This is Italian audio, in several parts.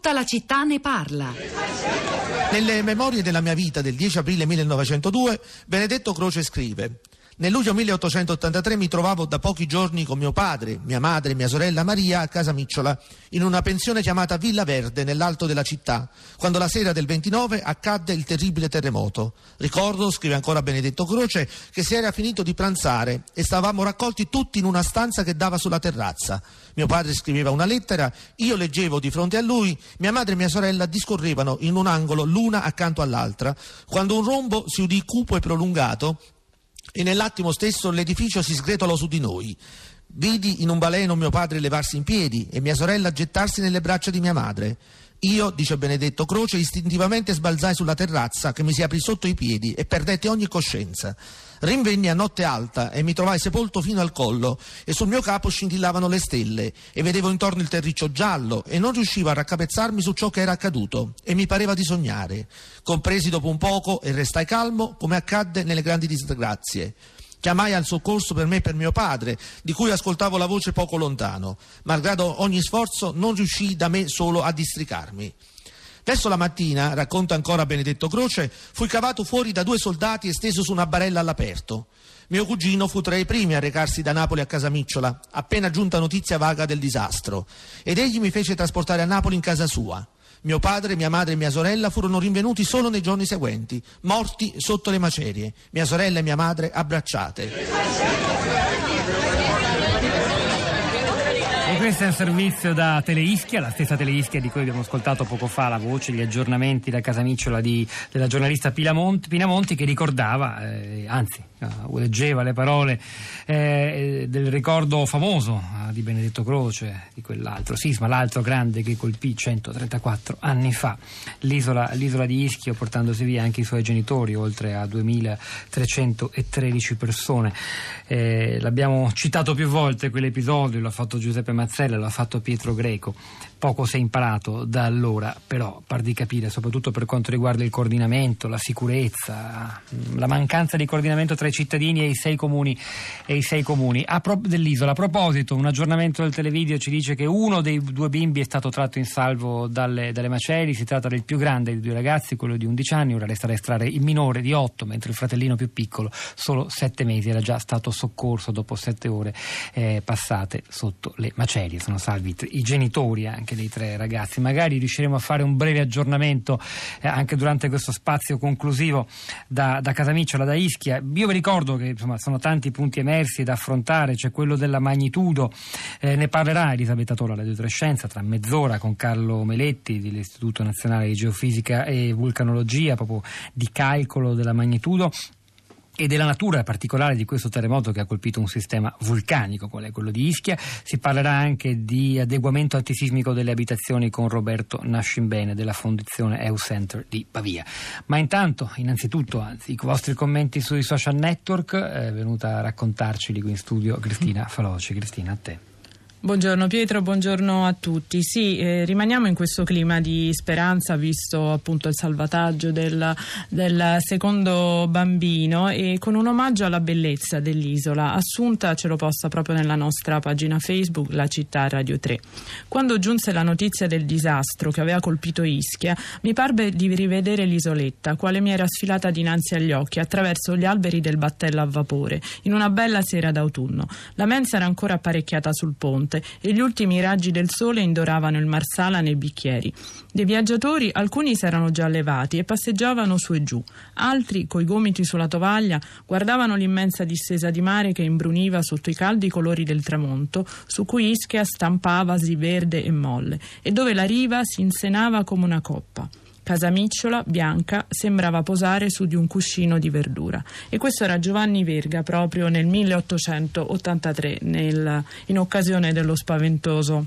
Tutta la città ne parla. Nelle memorie della mia vita del 10 aprile 1902, Benedetto Croce scrive nel luglio 1883 mi trovavo da pochi giorni con mio padre, mia madre e mia sorella Maria a casa Micciola, in una pensione chiamata Villa Verde nell'alto della città, quando la sera del 29 accadde il terribile terremoto. Ricordo, scrive ancora Benedetto Croce, che si era finito di pranzare e stavamo raccolti tutti in una stanza che dava sulla terrazza. Mio padre scriveva una lettera, io leggevo di fronte a lui, mia madre e mia sorella discorrevano in un angolo l'una accanto all'altra, quando un rombo si udì cupo e prolungato e nell'attimo stesso l'edificio si sgretolò su di noi. Vidi in un baleno mio padre levarsi in piedi e mia sorella gettarsi nelle braccia di mia madre. Io, dice Benedetto Croce, istintivamente sbalzai sulla terrazza che mi si aprì sotto i piedi e perdetti ogni coscienza. Rinvenni a notte alta e mi trovai sepolto fino al collo e sul mio capo scintillavano le stelle e vedevo intorno il terriccio giallo e non riuscivo a raccapezzarmi su ciò che era accaduto e mi pareva di sognare. Compresi dopo un poco e restai calmo come accadde nelle grandi disgrazie. Chiamai al soccorso per me e per mio padre, di cui ascoltavo la voce poco lontano. Malgrado ogni sforzo, non riuscii da me solo a districarmi. Verso la mattina, racconta ancora Benedetto Croce, fui cavato fuori da due soldati e steso su una barella all'aperto. Mio cugino fu tra i primi a recarsi da Napoli a casa Micciola, appena giunta notizia vaga del disastro, ed egli mi fece trasportare a Napoli in casa sua. Mio padre, mia madre e mia sorella furono rinvenuti solo nei giorni seguenti, morti sotto le macerie, mia sorella e mia madre abbracciate. Questo è un servizio da Teleischia, la stessa Teleischia di cui abbiamo ascoltato poco fa la voce, gli aggiornamenti da Casamicciola di, della giornalista Pinamonti, Pinamonti che ricordava, eh, anzi uh, leggeva le parole eh, del ricordo famoso uh, di Benedetto Croce, di quell'altro sisma, l'altro grande che colpì 134 anni fa l'isola, l'isola di Ischio portandosi via anche i suoi genitori, oltre a 2313 persone. Eh, l'abbiamo citato più volte quell'episodio, l'ha fatto Giuseppe Mazzini Mazzella, lo ha fatto Pietro Greco. Poco si è imparato da allora, però par di capire, soprattutto per quanto riguarda il coordinamento, la sicurezza, la mancanza di coordinamento tra i cittadini e i sei comuni, e i sei comuni. Pro- dell'isola. A proposito, un aggiornamento del televideo ci dice che uno dei due bimbi è stato tratto in salvo dalle, dalle macerie, si tratta del più grande dei due ragazzi, quello di 11 anni, ora resta da estrarre il minore di 8, mentre il fratellino più piccolo, solo 7 mesi, era già stato soccorso dopo 7 ore eh, passate sotto le macerie. Sono salvi i genitori anche anche dei tre ragazzi. Magari riusciremo a fare un breve aggiornamento eh, anche durante questo spazio conclusivo da, da Casamicciola, da Ischia. Io vi ricordo che insomma, sono tanti punti emersi da affrontare, c'è quello della magnitudo, eh, ne parlerà Elisabetta Tola, Radio Trescenza, tra mezz'ora con Carlo Meletti dell'Istituto Nazionale di Geofisica e Vulcanologia, proprio di calcolo della magnitudo e della natura particolare di questo terremoto che ha colpito un sistema vulcanico, qual è quello di Ischia. Si parlerà anche di adeguamento antisismico delle abitazioni con Roberto Nascimbene della Fondazione EU Center di Pavia. Ma intanto, innanzitutto, anzi, i vostri commenti sui social network, è venuta a raccontarceli qui in studio Cristina Faloci. Cristina, a te. Buongiorno Pietro, buongiorno a tutti. Sì, eh, rimaniamo in questo clima di speranza visto appunto il salvataggio del, del, secondo bambino e con un omaggio alla bellezza dell'isola. Assunta ce l'ho posta proprio nella nostra pagina Facebook, La città Radio 3. Quando giunse la notizia del disastro che aveva colpito Ischia, mi parve di rivedere l'isoletta, quale mi era sfilata dinanzi agli occhi attraverso gli alberi del battello a vapore, in una bella sera d'autunno. La mensa era ancora apparecchiata sul ponte fronte e gli ultimi raggi del sole indoravano il marsala nei bicchieri. Dei viaggiatori alcuni si erano già levati e passeggiavano su e giù, altri, coi gomiti sulla tovaglia, guardavano l'immensa distesa di mare che imbruniva sotto i caldi colori del tramonto, su cui Ischia stampavasi verde e molle, e dove la riva si insenava come una coppa. Casamicciola, bianca, sembrava posare su di un cuscino di verdura. E questo era Giovanni Verga proprio nel 1883, nel, in occasione dello spaventoso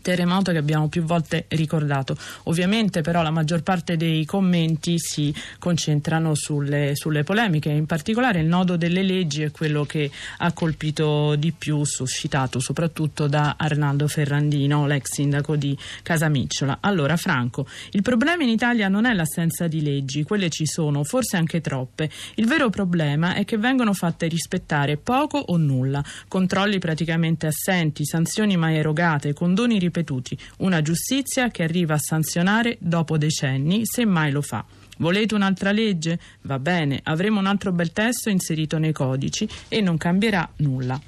terremoto che abbiamo più volte ricordato. Ovviamente però la maggior parte dei commenti si concentrano sulle, sulle, polemiche, in particolare il nodo delle leggi è quello che ha colpito di più, suscitato soprattutto da Arnaldo Ferrandino, l'ex sindaco di Casamicciola. Allora Franco, il problema in Italia non è l'assenza di leggi, quelle ci sono, forse anche troppe. Il vero problema è che vengono fatte rispettare poco o nulla, controlli praticamente assenti, sanzioni mai erogate, condoni ribassi ripetuti, una giustizia che arriva a sanzionare dopo decenni, se mai lo fa. Volete un'altra legge? Va bene, avremo un altro bel testo inserito nei codici e non cambierà nulla.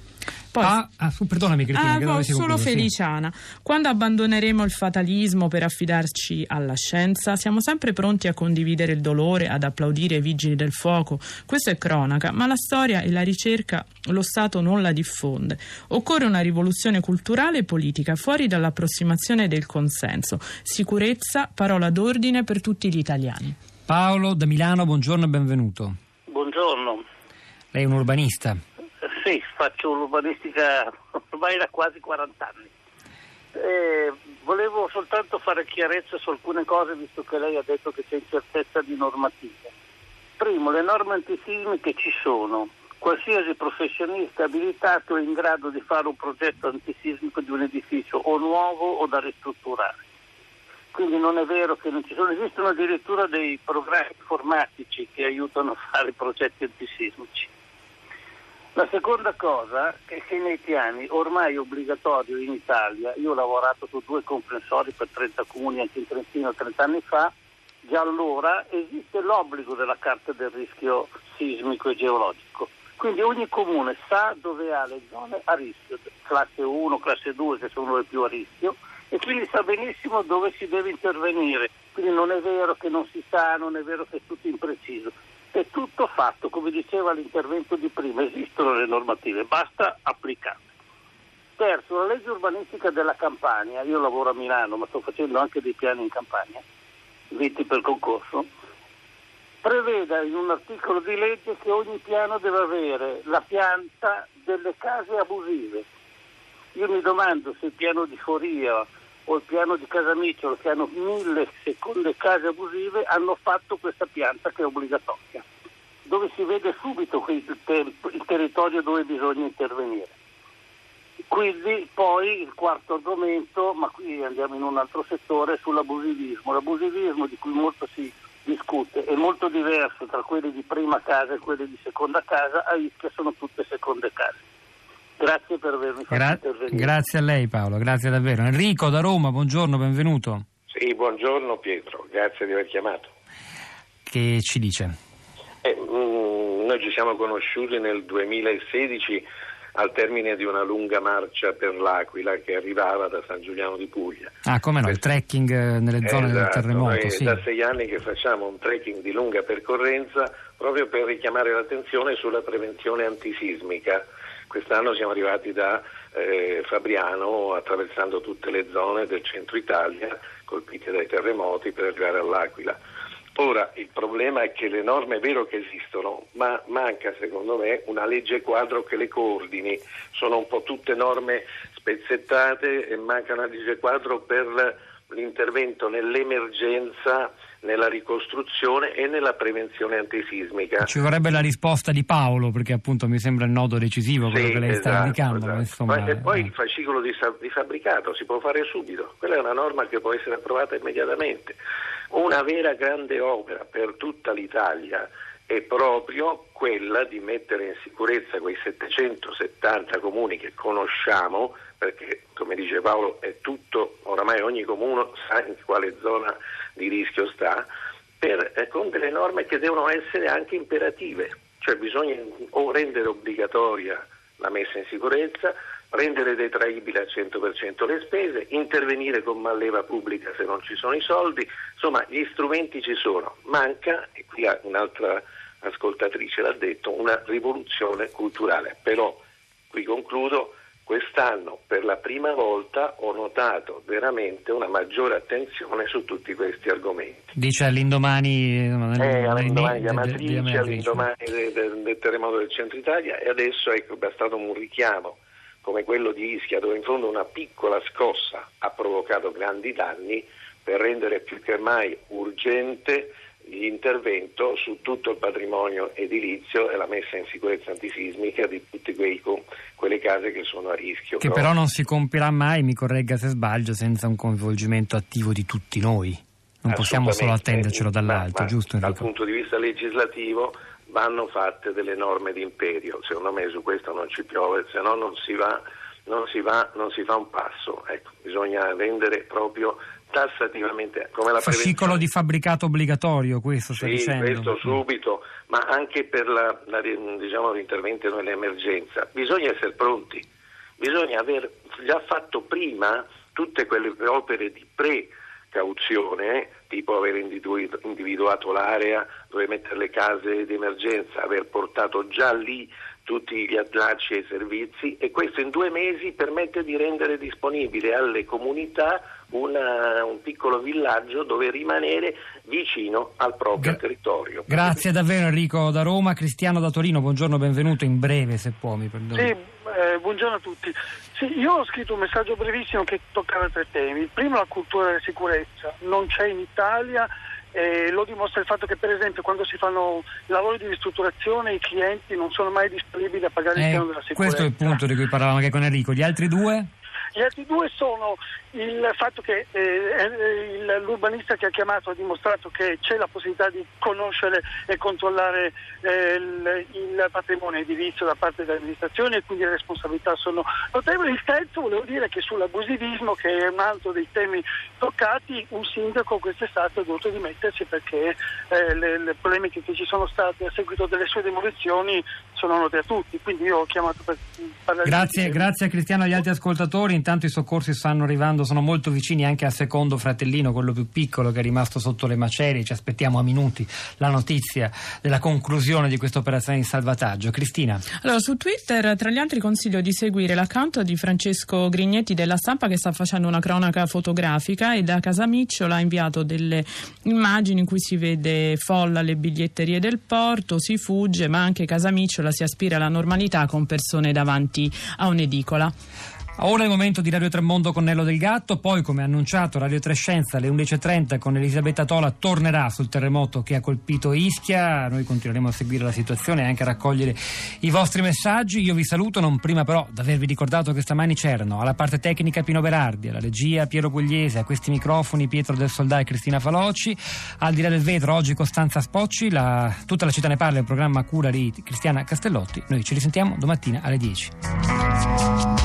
Poi, ah, ah, perdonami Cristina, ah, che no, solo Feliciana. Sì. Quando abbandoneremo il fatalismo per affidarci alla scienza, siamo sempre pronti a condividere il dolore, ad applaudire i vigili del fuoco. Questo è cronaca, ma la storia e la ricerca lo Stato non la diffonde. Occorre una rivoluzione culturale e politica fuori dall'approssimazione del consenso. Sicurezza, parola d'ordine per tutti gli italiani. Paolo da Milano, buongiorno e benvenuto. Buongiorno. Lei è un urbanista. Sì, faccio urbanistica ormai da quasi 40 anni. Eh, volevo soltanto fare chiarezza su alcune cose, visto che lei ha detto che c'è incertezza di normative. Primo, le norme antisismiche ci sono. Qualsiasi professionista abilitato è in grado di fare un progetto antisismico di un edificio o nuovo o da ristrutturare. Quindi non è vero che non ci sono, esistono addirittura dei programmi informatici che aiutano a fare progetti antisismici. La seconda cosa è che nei piani ormai obbligatorio in Italia, io ho lavorato su due comprensori per 30 comuni anche in Trentino 30 anni fa, già allora esiste l'obbligo della carta del rischio sismico e geologico. Quindi ogni comune sa dove ha le zone a rischio, classe 1, classe 2 che sono le più a rischio, e quindi sa benissimo dove si deve intervenire. Quindi non è vero che non si sa, non è vero che è tutto impreciso è tutto fatto, come diceva l'intervento di prima, esistono le normative, basta applicarle. Terzo, la legge urbanistica della Campania, io lavoro a Milano ma sto facendo anche dei piani in Campania, visti per concorso, prevede in un articolo di legge che ogni piano deve avere la pianta delle case abusive. Io mi domando se il piano di Foria o il piano di Casamiccolo, che hanno mille seconde case abusive, hanno fatto questa pianta che è obbligatoria, dove si vede subito il, ter- il territorio dove bisogna intervenire. Quindi poi il quarto argomento, ma qui andiamo in un altro settore, sull'abusivismo. L'abusivismo di cui molto si discute è molto diverso tra quelli di prima casa e quelli di seconda casa, a Ischia sono tutte seconde case. Grazie per avermi fatto Gra- intervenire. Grazie a lei Paolo, grazie davvero. Enrico da Roma, buongiorno, benvenuto. Sì, buongiorno Pietro, grazie di aver chiamato. Che ci dice? Eh, mm, noi ci siamo conosciuti nel 2016 al termine di una lunga marcia per l'Aquila che arrivava da San Giuliano di Puglia. Ah, come no, il trekking eh, nelle zone esatto, del terremoto. Sì. Da sei anni che facciamo un trekking di lunga percorrenza proprio per richiamare l'attenzione sulla prevenzione antisismica Quest'anno siamo arrivati da eh, Fabriano attraversando tutte le zone del centro Italia colpite dai terremoti per arrivare all'Aquila. Ora il problema è che le norme è vero che esistono, ma manca secondo me una legge quadro che le coordini. Sono un po' tutte norme spezzettate e manca una legge quadro per l'intervento nell'emergenza nella ricostruzione e nella prevenzione antisismica. Ci vorrebbe la risposta di Paolo, perché appunto mi sembra il nodo decisivo quello sì, che lei esatto, sta indicando. Esatto. Insomma, e poi eh. il fascicolo di, di, fabbricato si può fare subito, quella è una norma che può essere approvata immediatamente. Una vera grande opera per tutta l'Italia è proprio quella di mettere in sicurezza quei 770 comuni che conosciamo, perché come dice Paolo è tutto, oramai ogni comune sa in quale zona di rischio sta, per, eh, con delle norme che devono essere anche imperative, cioè bisogna o rendere obbligatoria la messa in sicurezza, rendere detraibile al 100% le spese, intervenire con malleva pubblica se non ci sono i soldi, insomma gli strumenti ci sono, manca, e qui un'altra ascoltatrice l'ha detto, una rivoluzione culturale, però qui concludo, Quest'anno per la prima volta ho notato veramente una maggiore attenzione su tutti questi argomenti. Dice all'indomani, eh, all'indomani di Amatrice, all'indomani del, del, del, terremoto del centro Italia. E adesso ecco, è bastato un richiamo come quello di Ischia dove in fondo una piccola scossa ha provocato grandi danni per rendere più che mai urgente l'intervento su tutto il patrimonio edilizio e la messa in sicurezza antisismica di tutte quelle case che sono a rischio. Che però non si compirà mai, mi corregga se sbaglio, senza un coinvolgimento attivo di tutti noi. Non possiamo solo attendercelo dall'alto, ma, giusto Enrico? Dal punto di vista legislativo vanno fatte delle norme di imperio, secondo me su questo non ci piove, se no non si va non si, va, non si fa un passo, ecco, bisogna rendere proprio tassativamente come la fascicolo di fabbricato obbligatorio questo sì, questo subito ma anche per la, la, diciamo, l'intervento nell'emergenza bisogna essere pronti. Bisogna aver già fatto prima tutte quelle opere di precauzione tipo aver individuato l'area dove mettere le case di emergenza aver portato già lì tutti gli allacci e i servizi e questo in due mesi permette di rendere disponibile alle comunità una, un piccolo villaggio dove rimanere vicino al proprio Gra- territorio. Grazie davvero Enrico da Roma, Cristiano da Torino, buongiorno, benvenuto in breve se può, mi perdoni. Sì, eh, buongiorno a tutti. Sì, io ho scritto un messaggio brevissimo che toccava tre temi. Il primo la cultura della sicurezza, non c'è in Italia eh, lo dimostra il fatto che per esempio quando si fanno lavori di ristrutturazione i clienti non sono mai disponibili a pagare eh, il piano della sicurezza. Questo è il punto di cui parlavamo anche con Enrico. Gli altri due? Gli altri due sono il fatto che eh, l'urbanista che ha chiamato ha dimostrato che c'è la possibilità di conoscere e controllare eh, il, il, patrimonio edilizio da parte dell'amministrazione e quindi le responsabilità sono notevoli. Il terzo volevo dire che sull'abusivismo, che è un altro dei temi toccati, un sindaco quest'estate ha dovuto dimettersi perché eh, le, le polemiche che ci sono state a seguito delle sue demolizioni sono note a tutti. Quindi io ho chiamato per parlare grazie, di Grazie a Cristiano e agli altri ascoltatori. Intanto i soccorsi stanno arrivando, sono molto vicini anche al secondo fratellino, quello più piccolo che è rimasto sotto le macerie. Ci aspettiamo a minuti la notizia della conclusione di questa operazione di salvataggio. Cristina. Allora, su Twitter, tra gli altri, consiglio di seguire l'account di Francesco Grignetti della stampa che sta facendo una cronaca fotografica e da Casamicciola ha inviato delle immagini in cui si vede folla alle biglietterie del porto, si fugge, ma anche Casamicciola si aspira alla normalità con persone davanti a un'edicola. Ora è il momento di Radio Tremondo con Nello del Gatto, poi come annunciato Radio Trescenza alle 11.30 con Elisabetta Tola tornerà sul terremoto che ha colpito Ischia, noi continueremo a seguire la situazione e anche a raccogliere i vostri messaggi, io vi saluto non prima però di avervi ricordato che stamani c'erano alla parte tecnica Pino Berardi, alla regia Piero Pugliese, a questi microfoni Pietro del Soldà e Cristina Faloci, al di là del vetro oggi Costanza Spocci, la, tutta la città ne parla, il programma cura di Cristiana Castellotti, noi ci risentiamo domattina alle 10.